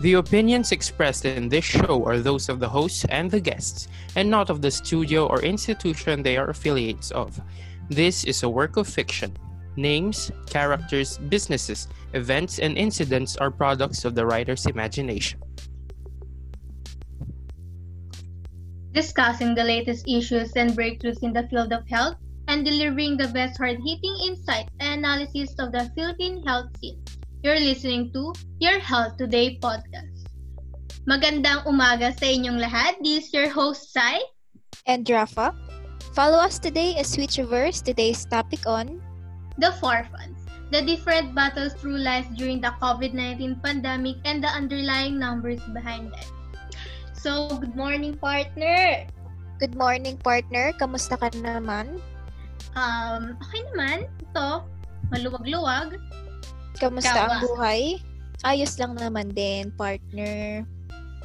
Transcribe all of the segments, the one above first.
The opinions expressed in this show are those of the hosts and the guests, and not of the studio or institution they are affiliates of. This is a work of fiction. Names, characters, businesses, events, and incidents are products of the writer's imagination. Discussing the latest issues and breakthroughs in the field of health and delivering the best hard-hitting insight and analysis of the Philippine health scene. You're listening to Your Health Today podcast. Magandang umaga sa inyong lahat. This is your host, Sai. And Rafa. Follow us today as we traverse today's topic on The Forefronts, the different battles through life during the COVID-19 pandemic and the underlying numbers behind it. So, good morning, partner! Good morning, partner. Kamusta ka naman? Um, okay naman. Ito, maluwag-luwag. Kamusta Ikaw ang buhay? Ayos lang naman din, partner.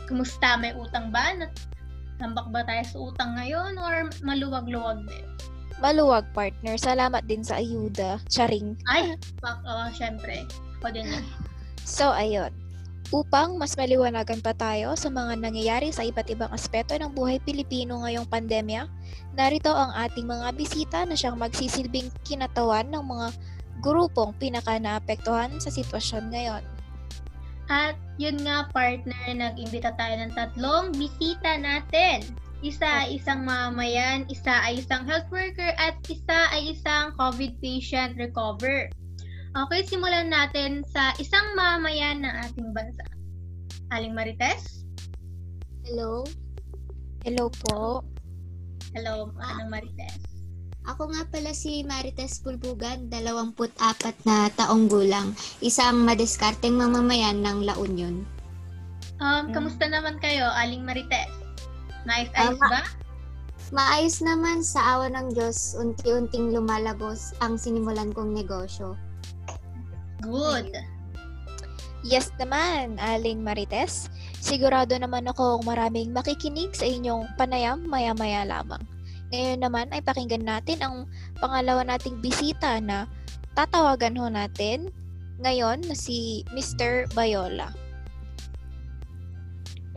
Kumusta? May utang ba? Tambak ba tayo sa utang ngayon or maluwag-luwag din? Maluwag, partner. Salamat din sa ayuda. Charing. Ay, pak, oh, syempre. Ako din. So, ayun. Upang mas maliwanagan pa tayo sa mga nangyayari sa iba't ibang aspeto ng buhay Pilipino ngayong pandemya, narito ang ating mga bisita na siyang magsisilbing kinatawan ng mga grupong pinaka-naapektuhan sa sitwasyon ngayon. At yun nga, partner, nag-imbita tayo ng tatlong bisita natin. Isa ay isang mamayan, isa ay isang health worker, at isa ay isang COVID patient recover. Okay, simulan natin sa isang mamayan ng ating bansa. Aling Marites? Hello, Hello po. Hello, Manang Marites. Ako nga pala si Marites Pulbugan, 24 na taong gulang, isang madiskarteng mamamayan ng La Union. Um, Mm. kamusta naman kayo, Aling Marites? Nice-ice Tama. ba? Maayos naman sa awa ng Diyos, unti-unting lumalagos ang sinimulan kong negosyo. Good. Yes naman, Aling Marites. Sigurado naman akong maraming makikinig sa inyong panayam maya-maya lamang. Ngayon naman ay pakinggan natin ang pangalawa nating bisita na tatawagan ho natin ngayon na si Mr. Bayola.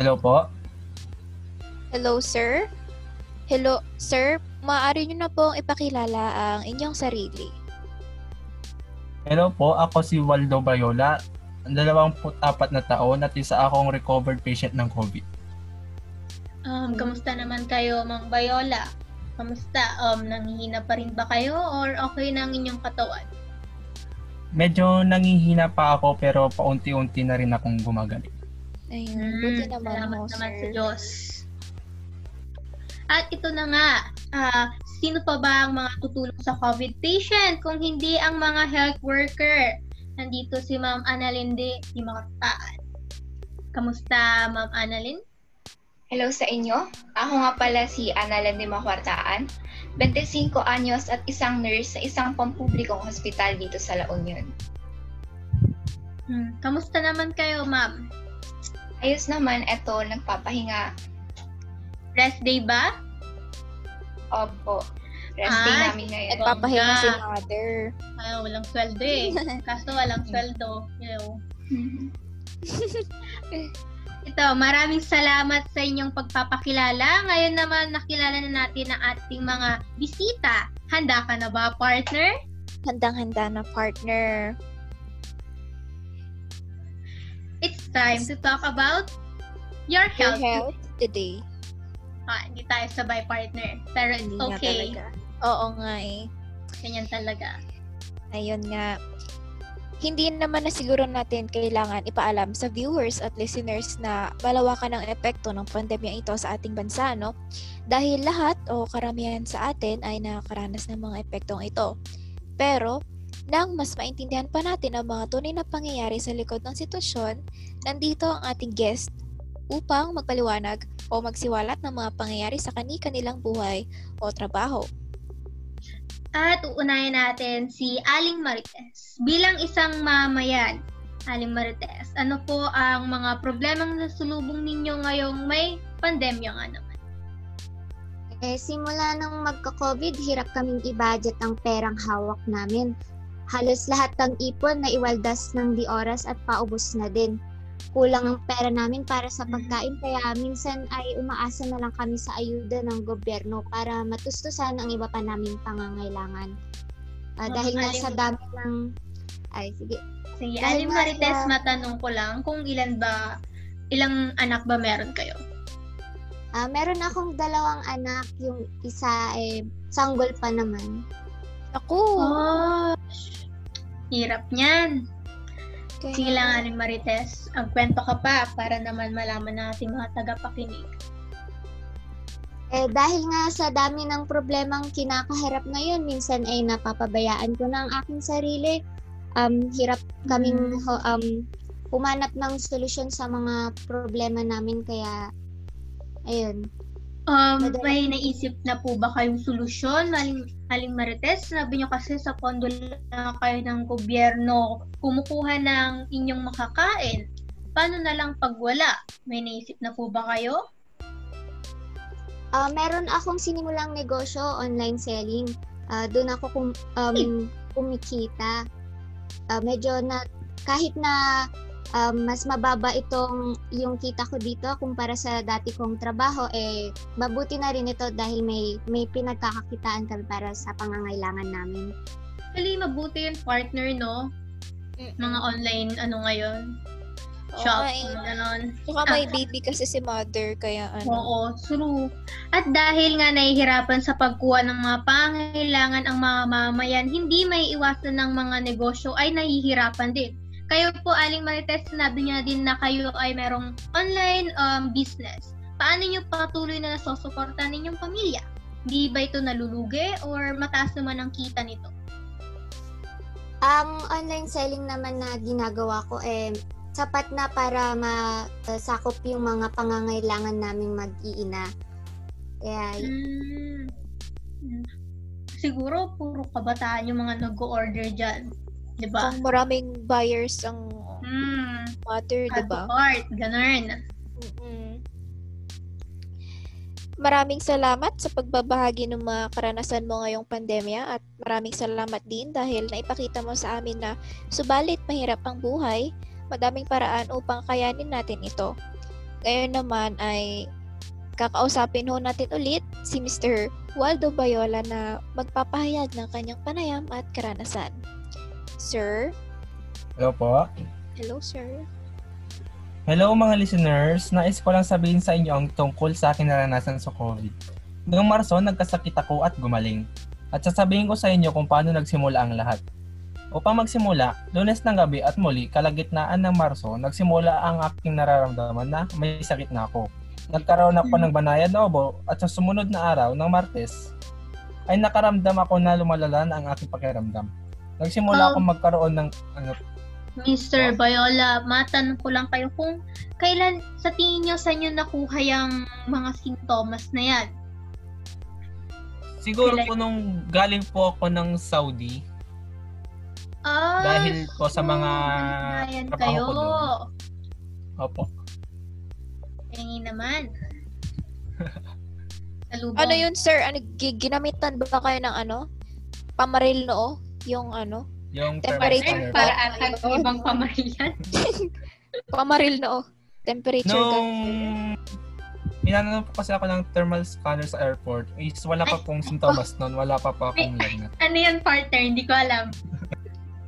Hello po. Hello, sir. Hello, sir. Maaari nyo na pong ipakilala ang inyong sarili. Hello po, ako si Waldo Bayola, 24 na taon at isa akong recovered patient ng COVID. Um, kamusta naman kayo, Mang Bayola? Kamusta? Um, nanghihina pa rin ba kayo or okay na ang inyong katawan? Medyo nangihina pa ako pero paunti-unti na rin akong gumagaling. Ayun, buti Mm, naman salamat ho, naman sa sir. Diyos. At ito na nga, ah, sino pa ba ang mga tutulong sa COVID patient kung hindi ang mga health worker? Nandito si Ma'am Annalyn de Dimartaan. Kamusta, Ma'am Annalyn? Hello sa inyo. Ako nga pala si Annalyn de Macuartaan, 25 anyos at isang nurse sa isang pampublikong hospital dito sa La Union. Hmm, kamusta naman kayo, Ma'am? Ayos naman, eto, nagpapahinga. Rest day ba? Opo. Rest day Ay, namin ngayon. Nagpapahinga si mother. Ay, walang sweldo eh. Kaso walang sweldo. You know. Ito, maraming salamat sa inyong pagpapakilala. Ngayon naman, nakilala na natin ang ating mga bisita. Handa ka na ba, partner? Handang-handa na partner. It's time to talk about your Your health. health today. Ah, hindi tayo sabay, partner. Pero it's Hindi nga okay. talaga. Oo nga eh. Ganyan talaga. Ayun nga. Hindi naman na siguro natin kailangan ipaalam sa viewers at listeners na malawakan ang epekto ng pandemya ito sa ating bansa, no? Dahil lahat o karamihan sa atin ay nakakaranas ng mga epektong ito. Pero, nang mas maintindihan pa natin ang mga tunay na pangyayari sa likod ng sitwasyon, nandito ang ating guest upang magpaliwanag o magsiwalat ng mga pangyayari sa kani-kanilang buhay o trabaho. At uunahin natin si Aling Marites. Bilang isang mamayan, Aling Marites, ano po ang mga problemang nasulubong ninyo ngayong may pandemya nga naman? Eh, simula nang magka-COVID, hirap kaming i-budget ang perang hawak namin. Halos lahat ng ipon na iwaldas ng di oras at paubos na din. Kulang ang pera namin para sa pagkain kaya minsan ay umaasa na lang kami sa ayuda ng gobyerno para matustusan ang iba pa naming pangangailangan. Ah, Mga dahil nga sa dami ng ay sige Sige, Dahil Aling Marites, sa- matanong ko lang kung ilan ba, ilang anak ba meron kayo? Ah, meron akong dalawang anak, yung isa eh sanggol pa naman. Ako. Oh, hirap niyan. Kaya- Sige lang, Aling Marites, ang kwento ka pa para naman malaman natin mga tagapakinig. Eh dahil nga sa dami ng problemang kinakaharap ngayon, minsan ay napapabayaan ko na ang aking sarili. Um, hirap kaming Mm. um, humanap ng solusyon sa mga problema namin kaya ayun. Um, may naisip na po ba kayong solusyon, Aling, Aling Marites? Sabi niyo kasi sa pondo lang kayo ng gobyerno kumukuha ng inyong makakain. Paano na lang pag wala? May naisip na po ba kayo? Ah, meron akong sinimulang negosyo, online selling. Ah, doon ako kum, um, kumikita. Ah, medyo na kahit na um, mas mababa itong yung kita ko dito kumpara sa dati kong trabaho eh mabuti na rin ito dahil may may pinagkakakitaan kami para sa pangangailangan namin. Actually, mabuti yung partner, no? Mga online, ano ngayon? Shop, nga eh. ganon. Tsaka may baby kasi si mother, kaya ano. Oo, true. At dahil nga nahihirapan sa pagkuha ng mga pangangailangan ang mga mamayan, hindi may iwasan ng mga negosyo ay nahihirapan din. Kayo po, Aling Marites, sinabi niya din na kayo ay merong online um, business. Paano niyo patuloy na nasusuporta ninyong pamilya? Di ba ito nalulugi or mataas naman ang kita nito? Ang online selling naman na ginagawa ko eh sapat na para masakop yung mga pangangailangan naming mag-iina. Kaya. Mm. Siguro puro kabataan yung mga nag-order dyan. Di ba? Kung maraming buyers ang Mm. mother, di ba? cart, ganun. Mm-mm. Maraming salamat sa pagbabahagi ng mga karanasan mo ngayong pandemya at maraming salamat din dahil naipakita mo sa amin na subalit mahirap ang buhay, madaming paraan upang kayanin natin ito. Ngayon naman ay kakausapin ho natin ulit si Mr. Waldo Bayola na magpapahayag ng kanyang panayam at karanasan. Sir? Hello po. Hello, sir. Hello mga listeners, nais ko lang sabihin sa inyo ang tungkol sa aking naranasan sa COVID. Noong Marso, nagkasakit ako at gumaling. At sasabihin ko sa inyo kung paano nagsimula ang lahat. Upang magsimula, lunes ng gabi at muli, kalagitnaan ng Marso, nagsimula ang aking nararamdaman na may sakit na ako. Nagkaroon ako ng banayad na obo at sa sumunod na araw ng Martes, ay nakaramdam ako na lumalala na ang aking pakiramdam. Nagsimula Um, ako magkaroon ng ano, Mr. Bayola, matanong ko lang kayo kung kailan sa tingin niyo sa inyo nakuha yung mga sintomas na yan? Siguro Like- po nung galing po ako ng Saudi Ah, dahil po sa mga kayo. ko doon. Opo. Tingin naman. Ano yun, sir? Ano, gi- ginamitan ba kayo ng ano? Pamaril noo? Yung ano? Yung Temperature para atag ibang pamarilan. Pamaril noo. Temperature Nung gun. inano po kasi ako ng thermal scanner sa airport, is wala pa pong sintomas noon, wala pa po akong lagnat. Ano yan, partner? Hindi ko alam.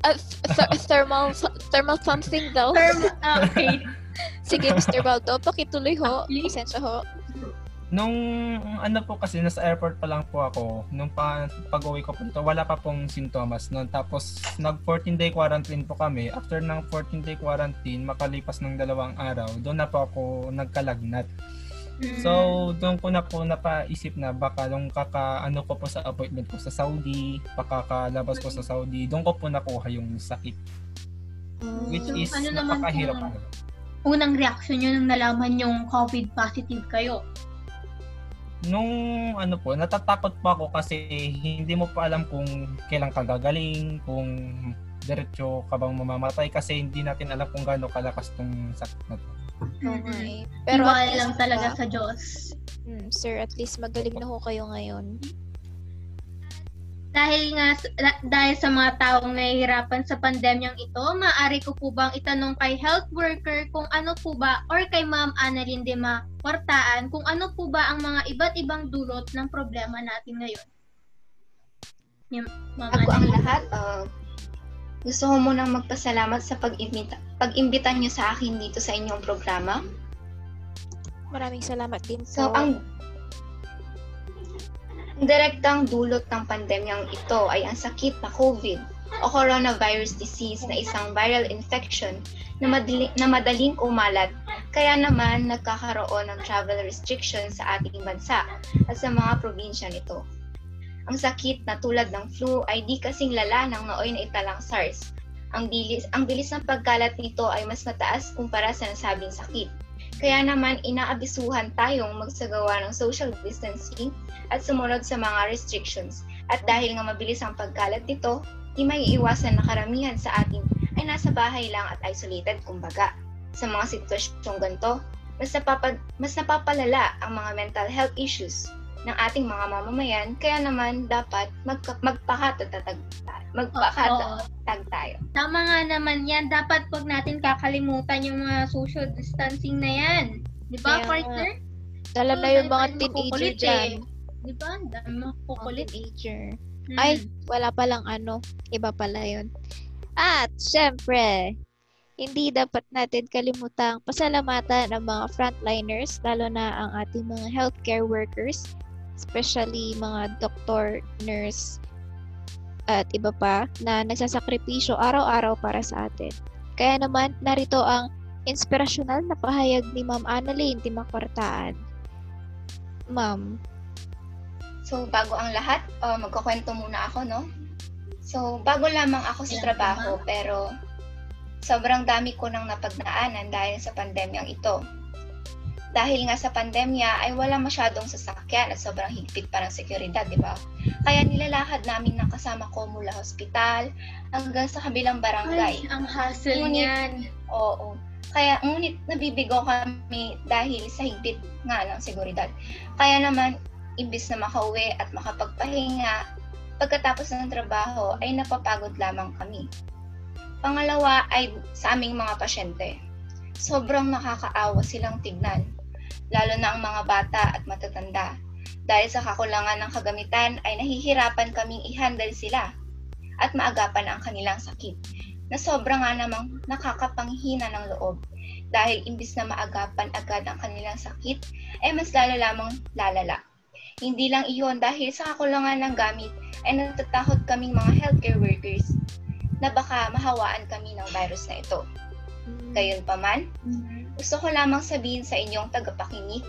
Ah, th- th- thermal, thermal something daw. Term, ah, okay. Sige, Mr. Baldo, pakituloy ho. Please. Pasensya ho. Nung ano po kasi nasa airport pa lang po ako, nung pa, pag-uwi ko po dito, wala pa pong sintomas noon. Tapos nag 14 day quarantine po kami. After ng 14 day quarantine, makalipas ng dalawang araw, doon na po ako nagkalagnat. So, doon ko na po napaisip na baka nung kaka ano ko po sa appointment ko sa Saudi, pakakalabas ko sa Saudi, doon ko po nakuha yung sakit. Which So, is ano naman napakahirap. ano. unang reaction nyo nung nalaman yung COVID positive kayo? Nung ano po, natatakot po ako kasi hindi mo pa alam kung kailan ka gagaling, kung diretso ka bang mamamatay kasi hindi natin alam kung gaano kalakas tong sakit na to. Okay. Pero Pero at lang least, talaga sa Diyos. hmm, sir, at least magaling na ho kayo ngayon. Dahil nga dahil sa mga taong nahihirapan sa pandemyang ito, maaari ko po bang itanong kay health worker kung ano po ba or kay Ma'am Annalyn de Kwartaan kung ano po ba ang mga iba't ibang dulot ng problema natin ngayon. Yung, Ma'am Bago ang lahat, uh, gusto ko munang magpasalamat sa pag-imbita, pag-imbita niyo sa akin dito sa inyong programa. Maraming salamat din po. So, ang direktang dulot ng pandemyang ito ay ang sakit na COVID o coronavirus disease na isang viral infection na, madali, na madaling kumalat kaya naman nagkakaroon ng travel restrictions sa ating bansa at sa mga probinsya nito. Ang sakit na tulad ng flu ay di kasing lala ng nooy na italang SARS. Ang bilis, ang bilis ng pagkalat nito ay mas mataas kumpara sa nasabing sakit. Kaya naman inaabisuhan tayong magsagawa ng social distancing at sumunod sa mga restrictions. At dahil nga mabilis ang pagkalat nito, di may iwasan na karamihan sa atin ay nasa bahay lang at isolated kumbaga. Sa mga sitwasyong ganito, mas, napapad, mas napapalala ang mga mental health issues ng ating mga mamamayan, kaya naman dapat magka, magpakatatag magpakatatag tayo. Tama nga naman yan. Dapat wag natin kakalimutan yung mga social distancing na yan. Di ba, Kaya partner? Lalo na Oo, yung mga teenager dyan. eh. Di ba? Ang dami makukulit. teenager. Hmm. Ay, wala palang ano. Iba pala yun. At, syempre, hindi dapat natin kalimutang pasalamatan ang mga frontliners, lalo na ang ating mga healthcare workers, especially mga doktor, nurse, at iba pa na nagsasakripisyo araw-araw para sa atin. Kaya naman, narito ang inspirasyonal na pahayag ni Ma'am Annalyn Timakwartaan. Ma'am, So, bago ang lahat, uh, magkukwento muna ako, no? So, bago lamang ako sa trabaho, pero sobrang dami ko nang napagnaanan dahil sa pandemyang ito. Dahil nga sa pandemya ay wala masyadong sasakyan at sobrang higpit pa ng seguridad, di ba? Kaya nilalakad namin ng kasama ko mula hospital hanggang sa kabilang barangay. Ay, ang hassle Ngunit- niyan. Oo. Kaya ngunit nabibigo kami dahil sa higpit nga ng seguridad. Kaya naman, imbis na makauwi at makapagpahinga, pagkatapos ng trabaho ay napapagod lamang kami. Pangalawa ay sa aming mga pasyente. Sobrang nakakaawa silang tignan, lalo na ang mga bata at matatanda. Dahil sa kakulangan ng kagamitan ay nahihirapan kaming i-handle sila at maagapan ang kanilang sakit na sobrang nga namang nakakapanghina ng loob dahil imbis na maagapan agad ang kanilang sakit, ay mas lalo lamang lalala. Hindi lang iyon dahil sa kakulangan ng gamit ay natatakot kaming mga healthcare workers na baka mahawaan kami ng virus na ito. Gayunpaman, gusto ko lamang sabihin sa inyong tagapakinig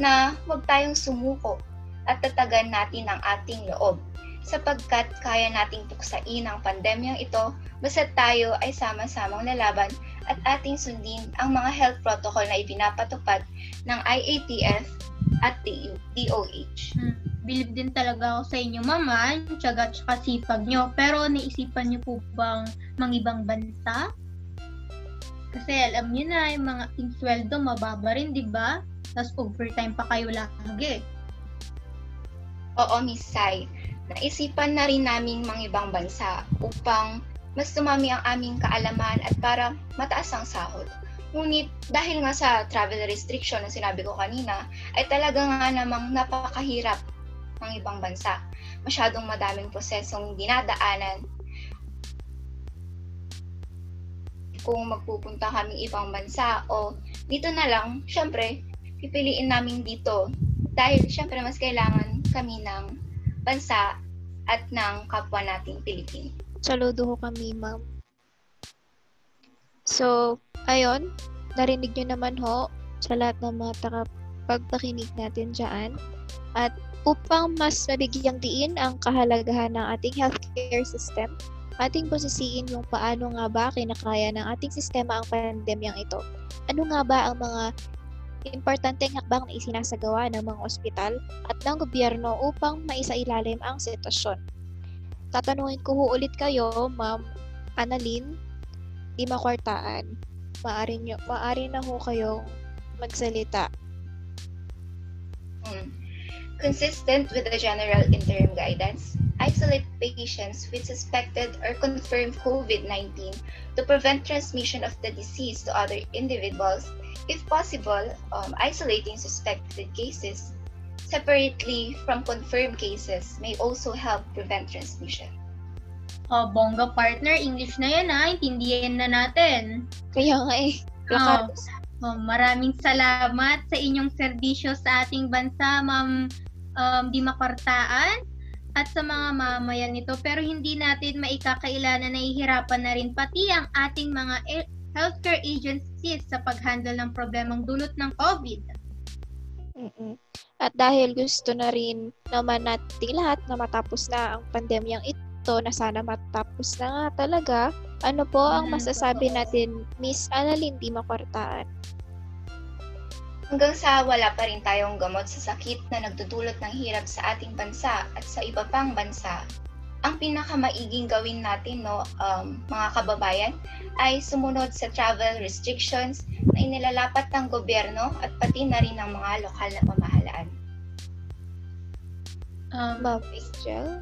na huwag tayong sumuko at tatagan natin ang ating loob sapagkat kaya nating tuksain ang pandemyang ito basta tayo ay sama-samang lalaban at ating sundin ang mga health protocol na ipinapatupad ng IATF at DOH. Hmm. Believe din talaga ako sa inyo, mama, yung tiyaga at sipag nyo. Pero naisipan nyo po bang mangibang bansa? Kasi alam nyo na, yung mga yung sweldo mababa rin, di ba? Tapos overtime pa kayo lagi. Oo, Miss Sai. Naisipan na rin namin mga ibang bansa upang mas tumami ang aming kaalaman at para mataas ang sahod. Ngunit dahil nga sa travel restriction na sinabi ko kanina, ay talaga nga namang napakahirap ng ibang bansa. Masyadong madaming prosesong dinadaanan. Kung magpupunta kami ibang bansa o dito na lang, syempre, pipiliin namin dito dahil syempre mas kailangan kami ng bansa at ng kapwa nating Pilipino. Saludo ho kami, ma'am. So, ayun, narinig nyo naman ho sa lahat ng mga takapagpakinig natin dyan. At upang mas mabigyang diin ang kahalagahan ng ating healthcare system, ating posisiin yung paano nga ba kinakaya ng ating sistema ang pandemyang ito. Ano nga ba ang mga importanteng hakbang na isinasagawa ng mga ospital at ng gobyerno upang maisailalim ang sitwasyon. Tatanungin ko ho ulit kayo, Ma'am Annalyn, di makwartaan. Maari, nyo, maari na ho kayong magsalita. Mm. Consistent with the general interim guidance, isolate patients with suspected or confirmed COVID-19 to prevent transmission of the disease to other individuals, if possible, um, isolating suspected cases separately from confirmed cases may also help prevent transmission. Oh, bongga partner, English na yan ha, intindihan na natin. Kaya nga eh. Plakado. Oh, maraming salamat sa inyong serbisyo sa ating bansa, Ma'am um, Di Makartaan at sa mga mamayan nito. Pero hindi natin maikakaila na nahihirapan na rin pati ang ating mga e- healthcare agencies sa pag-handle ng problemang dulot ng COVID. Mm-mm. At dahil gusto na rin naman nating lahat na matapos na ang pandemyang ito, na sana matapos na nga talaga, ano po ang masasabi natin, Miss Annalyn Di Makortaan? Hanggang sa wala pa rin tayong gamot sa sakit na nagdudulot ng hirap sa ating bansa at sa iba pang bansa, ang pinakamaiging gawin natin, no, um, mga kababayan, ay sumunod sa travel restrictions na inilalapat ng gobyerno at pati na rin ng mga lokal na pamahalaan. Um, Ma'am Rachel?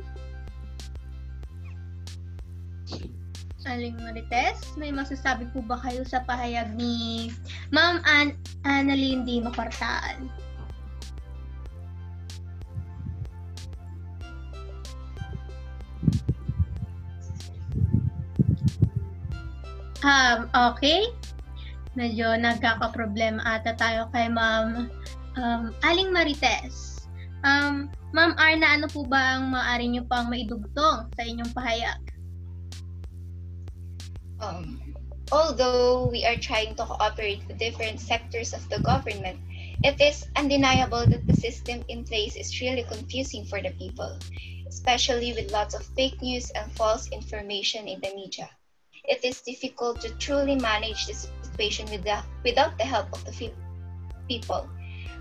Aling Marites, may masasabi po ba kayo sa pahayag ni Ma'am An Annalyn Di Makartaan? Um, okay. Medyo nagkakaproblema ata tayo kay Ma'am um, Aling Marites. Um, Ma'am Arna, ano po ba ang maaari niyo pang maidugtong sa inyong pahayag? Um, although we are trying to cooperate with different sectors of the government, it is undeniable that the system in place is really confusing for the people, especially with lots of fake news and false information in the media. It is difficult to truly manage this situation with the, without the help of the people.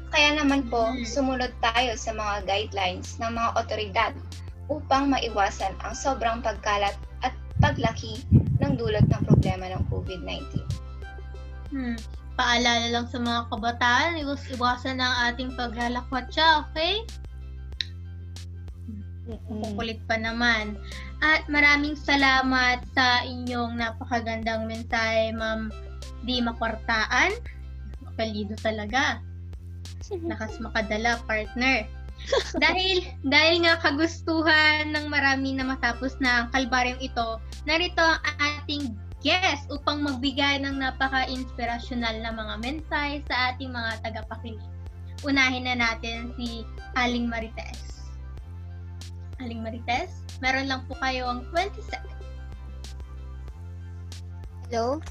Kaya naman po, Mm. sumunod tayo sa mga guidelines ng mga otoridad upang maiwasan ang sobrang pagkalat at paglaki ng dulot ng problema ng COVID-19. Hmm. Paalala lang sa mga kabataan, iwas iwasan ang ating paglalakwatsa, okay? Kukulit pa naman. At maraming salamat sa inyong napakagandang mensahe, Ma'am Di Makwartaan. Kapalido talaga. Lakas makadala, partner. dahil dahil nga kagustuhan ng marami na matapos na ang kalbaryong ito, narito ang ating guest upang magbigay ng napaka-inspirasyonal na mga mensahe sa ating mga tagapakinig. Unahin na natin si Aling Marites. Aling Marites, meron lang po kayo ang 20 seconds. Hello?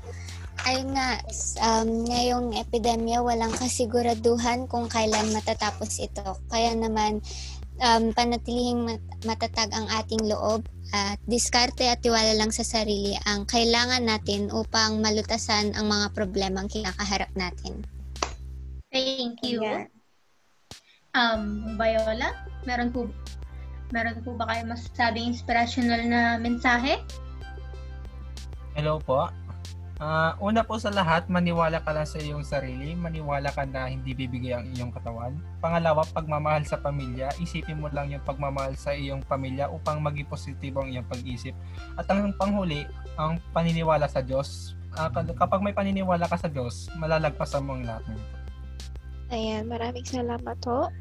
Ayun nga, um, ngayong epidemya, walang kasiguraduhan kung kailan matatapos ito. Kaya naman, um, panatilihing mat- matatag ang ating loob at diskarte at tiwala lang sa sarili ang kailangan natin upang malutasan ang mga problemang kinakaharap natin. Thank you. Um, Viola, meron po meron po ba kayo masasabing inspirational na mensahe? Hello po. Ah, una po sa lahat, maniwala ka lang sa iyong sarili, maniwala ka na hindi bibigay ang iyong katawan. Pangalawa, pagmamahal sa pamilya, isipin mo lang yung pagmamahal sa iyong pamilya upang maging positibo ang iyong pag-isip. At ang panghuli, ang paniniwala sa Diyos. Kad- kapag may paniniwala ka sa Diyos, malalagpasan mo ang lahat ng ito. Ayan, maraming salamat ho.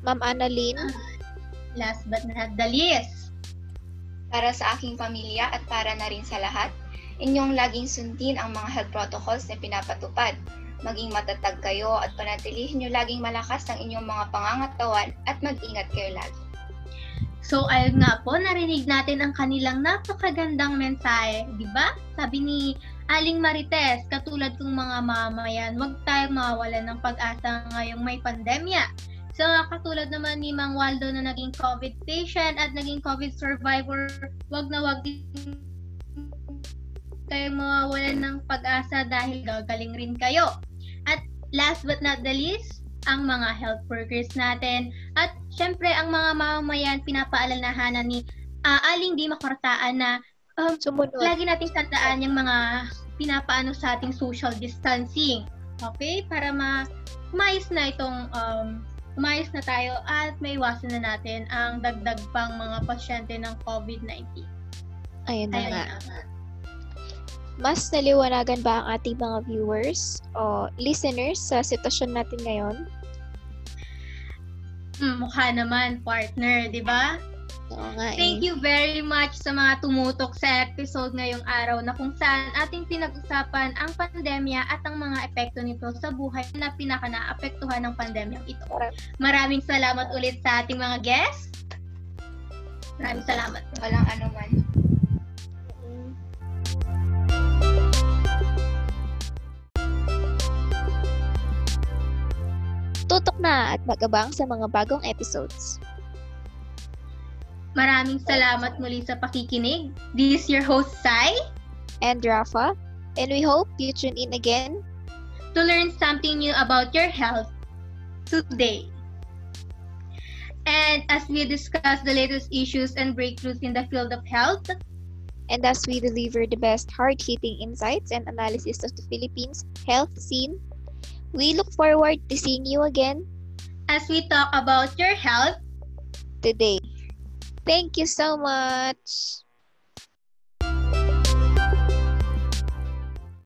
Ma'am Annalyn? Last but not the least, Para sa aking pamilya at para na rin sa lahat, inyong laging sundin ang mga health protocols na pinapatupad. Maging matatag kayo at panatilihin nyo laging malakas ang inyong mga pangangatawan at mag-ingat kayo lagi. So, ayun nga po, narinig natin ang kanilang napakagandang mensahe, di ba? Sabi ni Aling Marites, katulad kong mga mamayan, huwag tayong mawawalan ng pag-asa ngayong may pandemya. So, katulad naman ni Mang Waldo na naging COVID patient at naging COVID survivor, wag na wag din kayong mawawalan ng pag-asa dahil gagaling rin kayo. At last but not the least, ang mga health workers natin at syempre ang mga mamamayan pinapaalalahanan ni ah, Aling Di Makortaan na um, Sumunod. lagi nating tandaan yung mga pinapaano sa ating social distancing. Okay? Para ma mais na itong um, umayos na tayo at may iwasan na natin ang dagdag pang mga pasyente ng COVID-19. Ayun na Ayun nga. na. Mas naliwanagan ba ang ating mga viewers o listeners sa sitwasyon natin ngayon? Hmm, mukha naman, partner, di ba? Oo nga eh. Thank you very much sa mga tumutok sa episode ngayong araw na kung saan ating pinag-usapan ang pandemya at ang mga epekto nito sa buhay na pinaka naapektuhan ng pandemyang ito. Maraming salamat ulit sa ating mga guests. Maraming salamat. Walang ano Tutok na at mag-abang sa mga bagong episodes. Maraming salamat muli sa pakikinig. This is your host, Sai, And Rafa, and we hope you tune in again to learn something new about your health today. And as we discuss the latest issues and breakthroughs in the field of health, and as we deliver the best hard-hitting insights and analysis of the Philippines health scene, we look forward to seeing you again as we talk about your health today. Thank you so much.